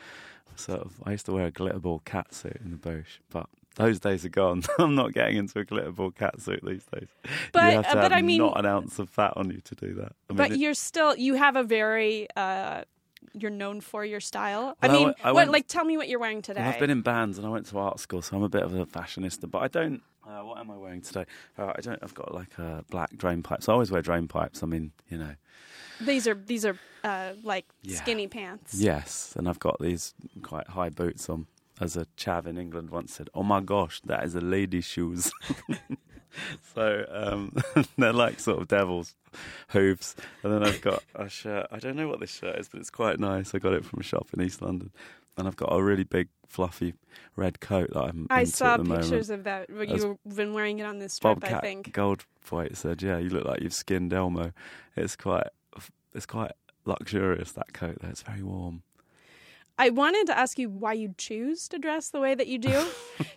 Sort of. I used to wear a glitterball catsuit in the Boosh, but those days are gone. I'm not getting into a glitterball catsuit these days. But- you have to uh, but have I mean- not an ounce of fat on you to do that. I mean, but you're still you have a very uh, you're known for your style. I Well, I mean, went- I what like tell me what you're wearing today. I've been in bands and I went to art school, so I'm a bit of a fashionista. But I don't. Uh, what am I wearing today? Uh, I don't. I've got like a black drain pipes. I always wear drain pipes. I mean, you know. these are these are uh, like Yeah. skinny pants. Yes, and I've got these quite high boots on. As a chav in England once said, "Oh my gosh, that is a lady's shoes." so um, they're like sort of devil's hooves. And then I've got a shirt. I don't know what this shirt is, but it's quite nice. I got it from a shop in East London. And I've got a really big, fluffy red coat that I'm I saw the moment. pictures of that. You've been wearing it on this trip, I Bobcat think. Goldthwait said, "Yeah, you look like you've skinned Elmo. It's quite, it's quite luxurious that coat. There, it's very warm." I wanted to ask you why you choose to dress the way that you do,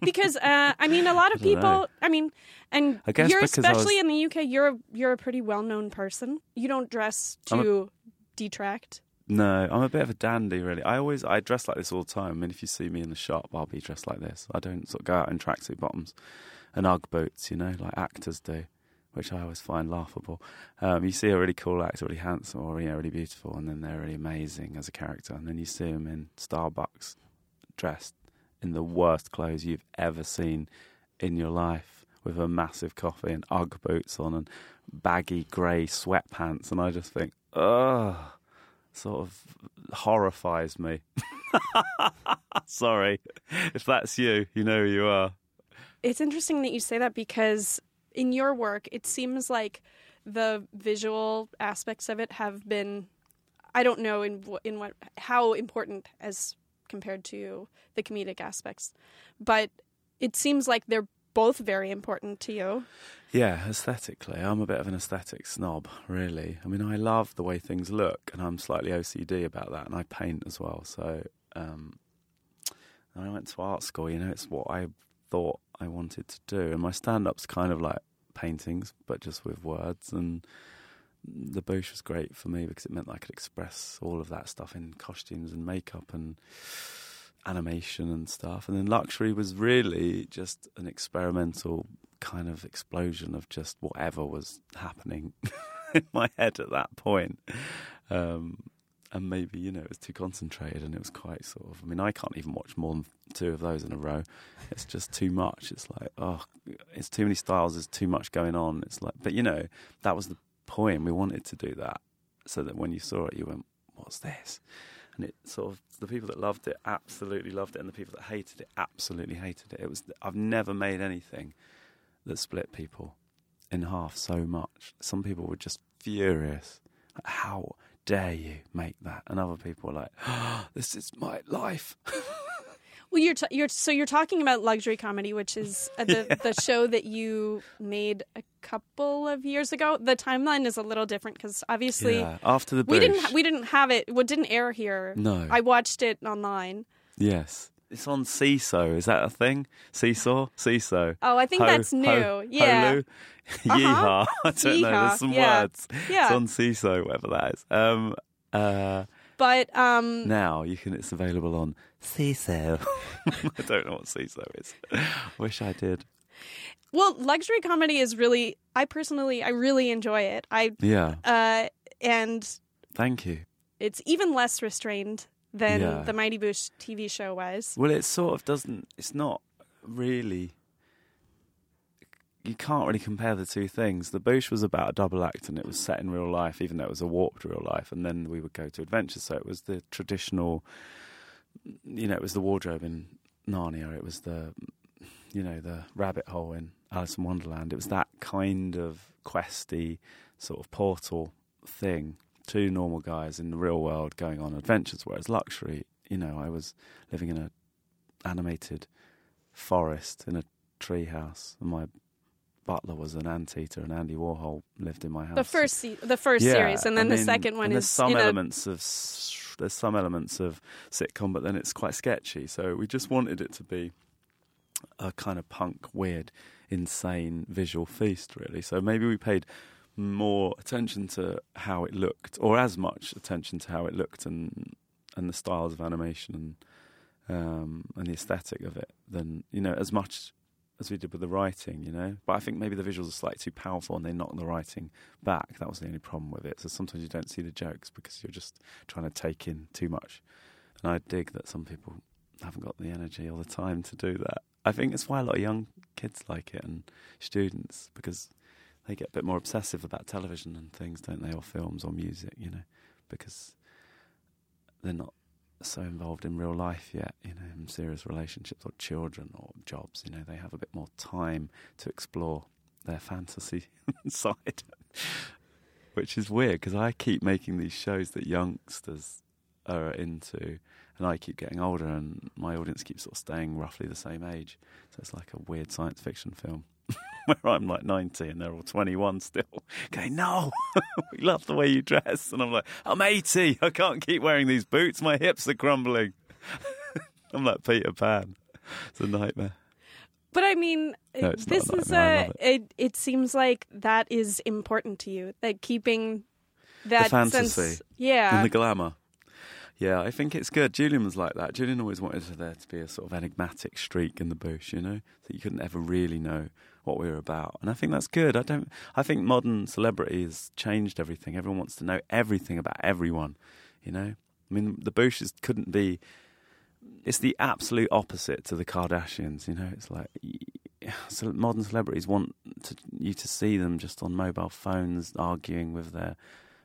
because uh, I mean, a lot of I people. know. I mean, and I guess you're especially was- in the UK. You're a, you're a pretty well known person. You don't dress I'm a- to detract. No, I'm a bit of a dandy, really. I always I dress like this all the time. I mean, if you see me in the shop, I'll be dressed like this. I don't sort of go out in tracksuit bottoms and UGG boots, you know, like actors do, which I always find laughable. Um, you see a really cool actor, really handsome, or you know, really beautiful, and then they're really amazing as a character, and then you see them in Starbucks, dressed in the worst clothes you've ever seen in your life, with a massive coffee and UGG boots on and baggy grey sweatpants, and I just think, ugh sort of horrifies me. Sorry. If that's you, you know who you are. It's interesting that you say that because in your work, it seems like the visual aspects of it have been, I don't know in in what how important as compared to the comedic aspects, but it seems like they're both very important to you. Yeah, aesthetically, I'm a bit of an aesthetic snob, really. I mean, I love the way things look, and I'm slightly OCD about that, and I paint as well. So, um, I went to art school, you know, it's what I thought I wanted to do. And my stand up's kind of like paintings, but just with words. And the Boosh was great for me because it meant I could express all of that stuff in costumes and makeup and animation and stuff. And then Luxury was really just an experimental kind of explosion of just whatever was happening in my head at that point. Um, and maybe, you know, it was too concentrated and it was quite sort of. I mean, I can't even watch more than two of those in a row. It's just too much. It's like, oh, it's too many styles. There's too much going on. It's like, but you know, that was the point. We wanted to do that so that when you saw it, you went, what's this? And it sort of, the people that loved it absolutely loved it, and the people that hated it absolutely hated it. It was, I've never made anything that split people in half so much. Some people were just furious. How dare you make that? And other people were like, oh, "This is my life." Well, you're t- you're so you're talking about luxury comedy, which is uh, the the show that you made a couple of years ago. The timeline is a little different because obviously yeah. After the we didn't ha- we didn't have it. What didn't air here? No. I watched it online. Yes. It's on Seeso. Is that a thing? Seeso? Seeso. Oh, I think Ho- that's new. ho- yeah. Hulu? Yeehaw. I don't know. There's some Yeah. words. Yeah. It's on Seeso, whatever that is. Um, uh, But um, now you can. It's available on Seeso. I don't know what Seeso is. Wish I did. well, luxury comedy is really. I personally, I really enjoy it. I Yeah. uh, and Thank you. it's even less restrained than Yeah. the Mighty Boosh TV show was. Well, it sort of doesn't. It's not really. You can't really compare the two things. The Boosh was about a double act, and it was set in real life, even though it was a warped real life. And then we would go to adventures, so it was the traditional. You know, it was the wardrobe in Narnia. It was the, you know, the rabbit hole in Alice in Wonderland. It was that kind of questy sort of portal thing. Two normal guys in the real world going on adventures, whereas luxury, you know, I was living in a animated forest in a tree house, and my butler was an anteater, and Andy Warhol lived in my house. The first se- the first Yeah, series, and then I the second one is there's some a- elements of there's some elements of sitcom, but then it's quite sketchy. So we just wanted it to be a kind of punk, weird, insane visual feast, really. So maybe we paid more attention to how it looked, or as much attention to how it looked, and and the styles of animation and um, and the aesthetic of it, than you know as much as we did with the writing, you know. But I think maybe the visuals are slightly too powerful and they knock the writing back. That was the only problem with it. So sometimes you don't see the jokes because you're just trying to take in too much. And I dig that some people haven't got the energy or the time to do that. I think it's why a lot of young kids like it and students because they get a bit more obsessive about television and things, don't they, or films or music, you know, because they're not so involved in real life yet, you know, in serious relationships or children or jobs. You know, they have a bit more time to explore their fantasy side, which is weird because I keep making these shows that youngsters are into, and I keep getting older, and my audience keeps sort of staying roughly the same age. So it's like a weird science fiction film. Where I'm like 90 and they're all 21 still. Going, no, we love the way you dress. And I'm like, I'm 80. I can't keep wearing these boots. My hips are crumbling. I'm like Peter Pan. It's a nightmare. But I mean, No, it's this is a. I a. love It. it seems like that is important to you. Like keeping that fantasy sense, yeah. And the glamour. Yeah, I think it's good. Julian was like that. Julian always wanted there to be a sort of enigmatic streak in the Boosh, you know, that you couldn't ever really know what we were about. And I think that's good. I don't. I think modern celebrity has changed everything. Everyone wants to know everything about everyone, you know. I mean, the Boosh's couldn't be. It's the absolute opposite to the Kardashians, you know. It's like so modern celebrities want to, you to see them just on mobile phones arguing with their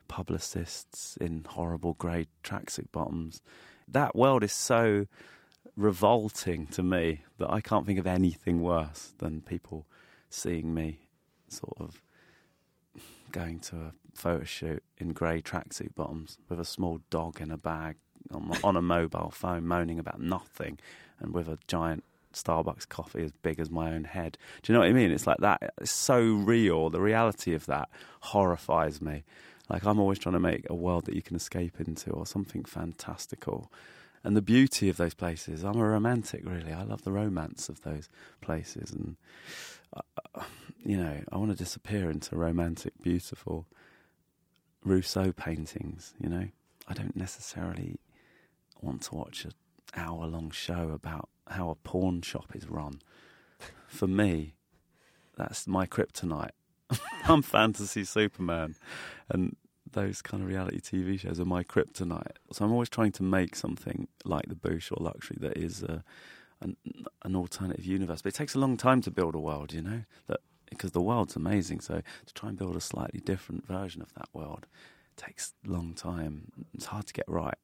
publicists in horrible grey tracksuit bottoms. That world is so revolting to me that I can't think of anything worse than people seeing me sort of going to a photo shoot in grey tracksuit bottoms with a small dog in a bag on, my- on a mobile phone moaning about nothing and with a giant Starbucks coffee as big as my own head. Do you know what I mean? It's like that. It's so real. The reality of that horrifies me. Like I'm always trying to make a world that you can escape into or something fantastical. And the beauty of those places. I'm a romantic, really. I love the romance of those places, and you know, I want to disappear into romantic, beautiful Rousseau paintings. You know, I don't necessarily want to watch an hour-long show about how a pawn shop is run. For me, that's my kryptonite. I'm fantasy Superman, and those kind of reality TV shows are my kryptonite. So I'm always trying to make something like the Boosh or Luxury that is a, an, an alternative universe. But it takes a long time to build a world, you know, that because the world's amazing. So to try and build a slightly different version of that world takes a long time. It's hard to get right.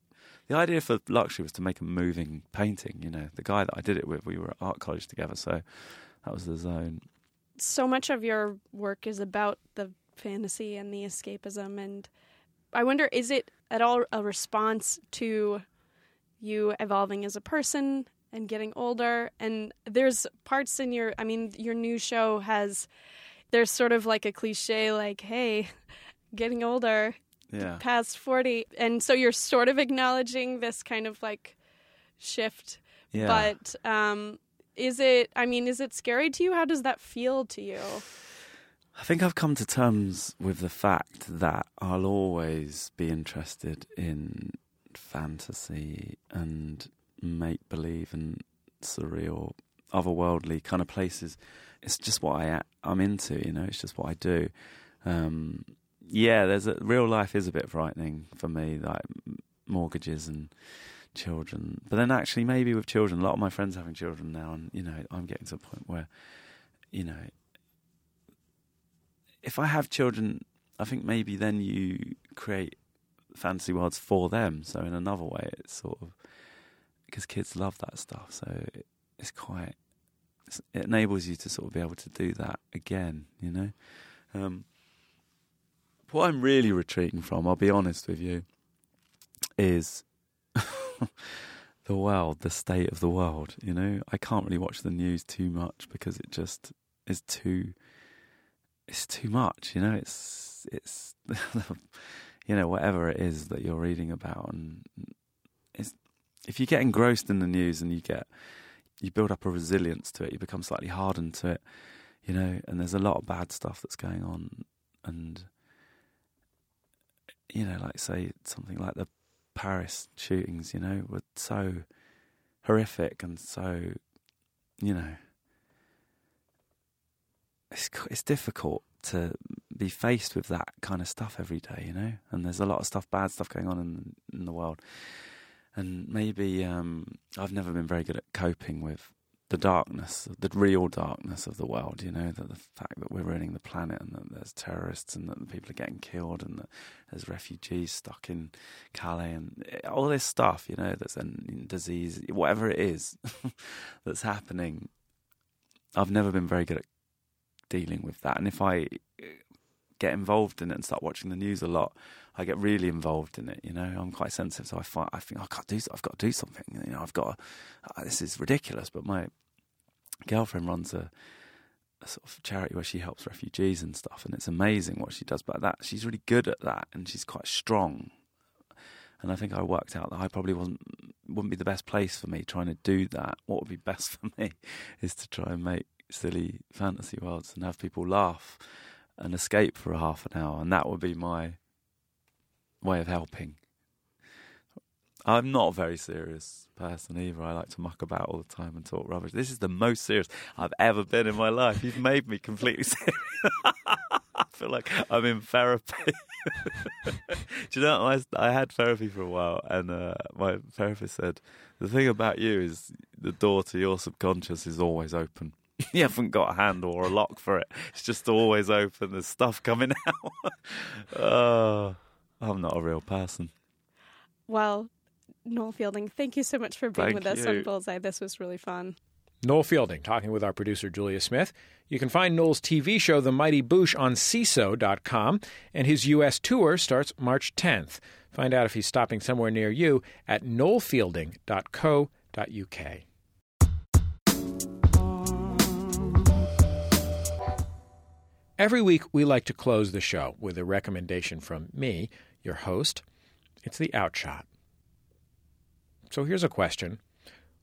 The idea for Luxury was to make a moving painting. You know, the guy that I did it with, we were at art college together, so that was the zone. so much of your work is about the fantasy and the escapism and i wonder is it at all a response to you evolving as a person and getting older. And there's parts in your i mean your new show has there's sort of like a cliche like hey getting older Yeah. past 40 and so you're sort of acknowledging this kind of like shift. Yeah. but um is it i mean is it scary to you? How does that feel to you? I think I've come to terms with the fact that I'll always be interested in fantasy and make believe and surreal, otherworldly kind of places. It's just what I I'm into, you know. It's just what I do. Um, yeah, there's a real life is a bit frightening for me, like mortgages and children. But then actually, maybe with children, a lot of my friends having children now, and you know, I'm getting to a point where, you know, if I have children, I think maybe then you create fantasy worlds for them. So in another way, it's sort of because kids love that stuff. So it, it's quite it enables you to sort of be able to do that again. You know, um, what I'm really retreating from, I'll be honest with you, is the world, the state of the world. You know, I can't really watch the news too much because it just is too it's too much. You know, it's it's you know whatever it is that you're reading about, and if you get engrossed in the news and you get you build up a resilience to it, you become slightly hardened to it. You know, and there's a lot of bad stuff that's going on, and you know, like say something like the Paris shootings, you know, were so horrific and so, you know, it's it's difficult to be faced with that kind of stuff every day, you know. And there's a lot of stuff, bad stuff going on in in the world, and maybe um, I've never been very good at coping with the darkness, the real darkness of the world. You know, that the fact that we're ruining the planet and that there's terrorists and that people are getting killed and that there's refugees stuck in Calais and all this stuff. You know, that's a disease, whatever it is that's happening. I've never been very good at dealing with that, and if I get involved in it and start watching the news a lot, I get really involved in it. You know, I'm quite sensitive, so I find I think oh, I can't do. I've got to do something. You know, I've got. To, uh, this is ridiculous, but my girlfriend runs a, a, sort of charity where she helps refugees and stuff, and it's amazing what she does. But that she's really good at that, and she's quite strong. And I think I worked out that I probably wasn't wouldn't be the best place for me trying to do that. What would be best for me is to try and make silly fantasy worlds and have people laugh and escape for a half an hour, and that would be my way of helping. I'm not a very serious person either. I like to muck about all the time and talk rubbish. This is the most serious I've ever been in my life. You've made me completely serious. I feel like I'm in therapy. Do you know, I, I had therapy for a while, and uh, my therapist said, The thing about you is the door to your subconscious is always open. you haven't got a handle or a lock for it. It's just always open. There's stuff coming out. oh. I'm not a real person. Well, Noel Fielding, thank you so much for being Thank with us on Bullseye. This was really fun. Noel Fielding talking with our producer Julia Smith. You can find Noel's TV show The Mighty Boosh on Seeso.com, and his U.S. tour starts March 10th. Find out if he's stopping somewhere near you at noelfielding.co.uk. Every week, we like to close the show with a recommendation from me, your host. It's the Outshot. So here's a question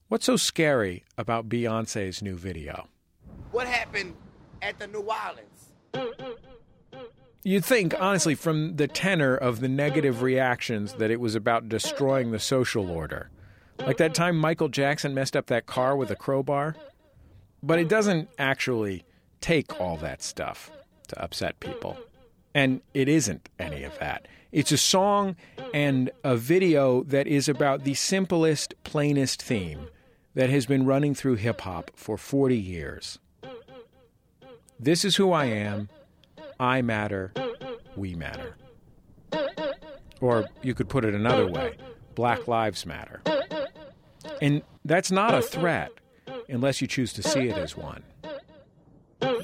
What's so scary about Beyonce's new video? What happened at the New Orleans? You'd think, honestly, from the tenor of the negative reactions, that it was about destroying the social order. Like that time Michael Jackson messed up that car with a crowbar. But it doesn't actually take all that stuff to upset people. And it isn't any of that. It's a song and a video that is about the simplest, plainest theme that has been running through hip hop for 40 years. This is who I am. I matter. We matter. Or you could put it another way Black Lives Matter. And that's not a threat unless you choose to see it as one.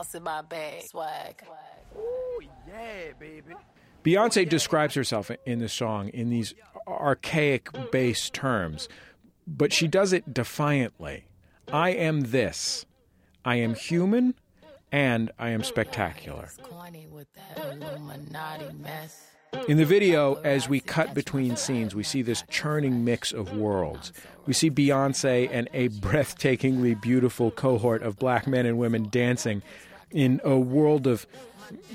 Hot sauce in my bag, swag. Ooh, yeah, baby. Beyonce describes herself in the song in these archaic bass terms, but she does it defiantly. I am this. I am human and I am spectacular. Corny with that Illuminati mess. In the video, as we cut between scenes, we see this churning mix of worlds. We see Beyonce and a breathtakingly beautiful cohort of black men and women dancing in a world of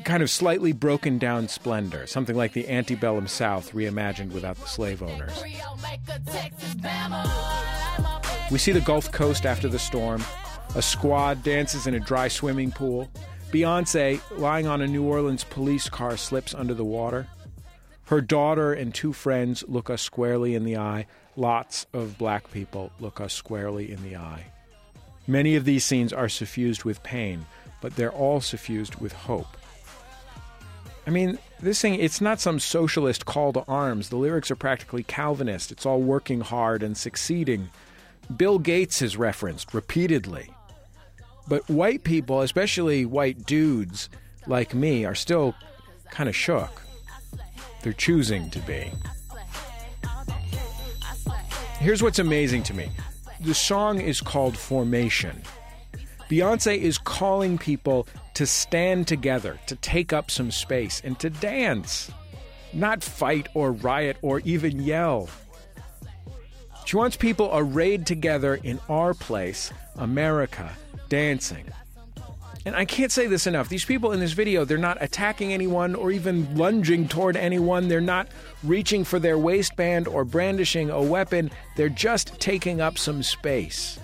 kind of slightly broken down splendor, something like the antebellum South reimagined without the slave owners. We see the Gulf Coast after the storm. A squad dances in a dry swimming pool. Beyonce, lying on a New Orleans police car, slips under the water. Her daughter and two friends look us squarely in the eye. Lots of black people look us squarely in the eye. Many of these scenes are suffused with pain, but they're all suffused with hope. I mean, this thing, it's not some socialist call to arms. The lyrics are practically Calvinist. It's all working hard and succeeding. Bill Gates is referenced repeatedly. But white people, especially white dudes like me, are still kind of shook. They're choosing to be. Here's what's amazing to me the song is called Formation. Beyonce is calling people to stand together, to take up some space, and to dance, not fight or riot or even yell. She wants people arrayed together in our place, America, dancing. And I can't say this enough. These people in this video, they're not attacking anyone or even lunging toward anyone. They're not reaching for their waistband or brandishing a weapon. They're just taking up some space.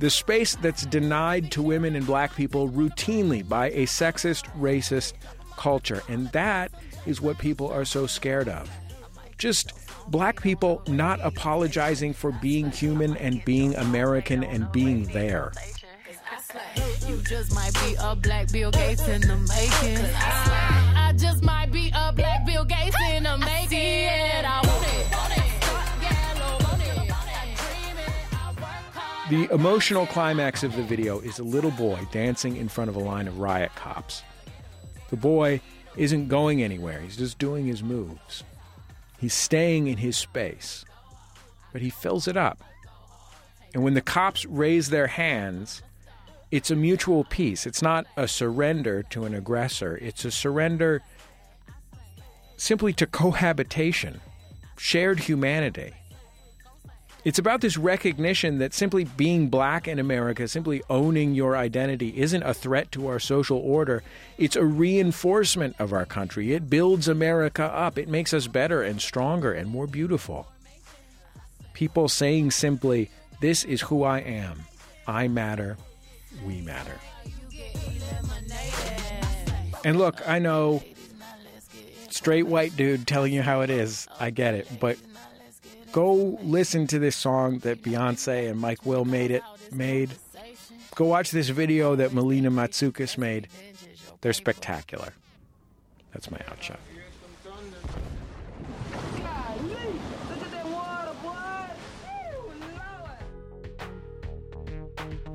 The space that's denied to women and black people routinely by a sexist, racist culture. And that is what people are so scared of. Just black people not apologizing for being human and being American and being there. You just might be a black Bill Gates in the making. I, just might be a black The emotional climax of the video is a little boy dancing in front of a line of riot cops. The boy isn't going anywhere, he's just doing his moves. He's staying in his space, but he fills it up. And when the cops raise their hands, it's a mutual peace. It's not a surrender to an aggressor, it's a surrender simply to cohabitation, shared humanity. It's about this recognition that simply being black in America, simply owning your identity, isn't a threat to our social order. It's a reinforcement of our country. It builds America up. It makes us better and stronger and more beautiful. People saying simply, This is who I am. I matter we matter. And look, I know straight white dude telling you how it is. I get it, but go listen to this song that Beyonce and Mike Will made it made. Go watch this video that Melina Matsoukas made. They're spectacular. That's my outshot.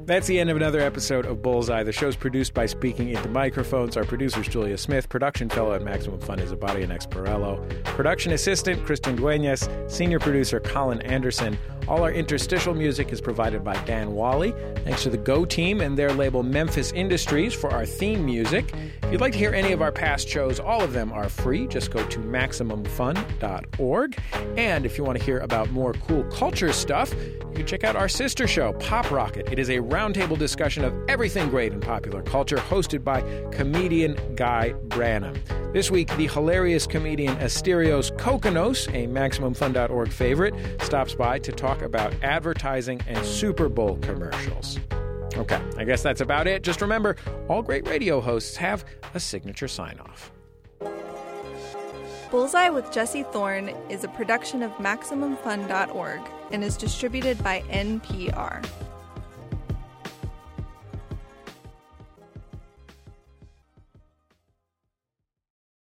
That's the end of another episode of Bullseye. The show's produced by Speaking Into Microphones. Our producer's Julia Smith. Production fellow at Maximum Fun is Abadia Nexparello. Production assistant Kristen Duenas. Senior producer Colin Anderson. All our interstitial music is provided by Dan Wally. Thanks to the Go team and their label Memphis Industries for our theme music. If you'd like to hear any of our past shows, all of them are free. Just go to MaximumFun.org. And if you want to hear about more cool culture stuff, you can check out our sister show, Pop Rocket. It is a roundtable discussion of everything great in popular culture, hosted by comedian Guy Branum. This week, the hilarious comedian Asterios Kokkinos, a MaximumFun.org favorite, stops by to talk about advertising and Super Bowl commercials. Okay, I guess that's about it. Just remember, all great radio hosts have a signature sign off. Bullseye with Jesse Thorn is a production of MaximumFun.org and is distributed by NPR.